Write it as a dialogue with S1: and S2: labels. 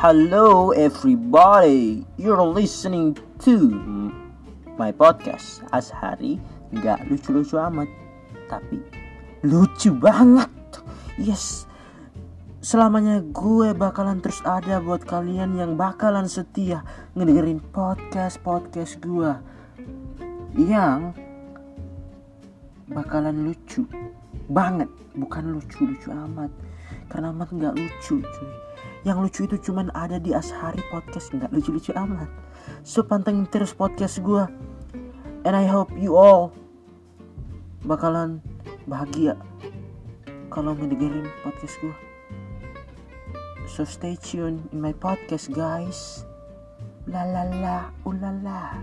S1: Hello everybody, you're listening to my podcast. Ashari Nggak lucu-lucu amat, tapi lucu banget. Yes, selamanya gue bakalan terus ada buat kalian yang bakalan setia ngedengerin podcast-podcast gue Yang bakalan lucu banget, bukan lucu-lucu amat Karena amat nggak lucu cuy. Yang lucu itu cuman ada di Ashari Podcast nggak lucu-lucu amat. So pantengin terus podcast gue and I hope you all bakalan bahagia kalau mendengarin podcast gue so stay tune in my podcast guys. La la la ulala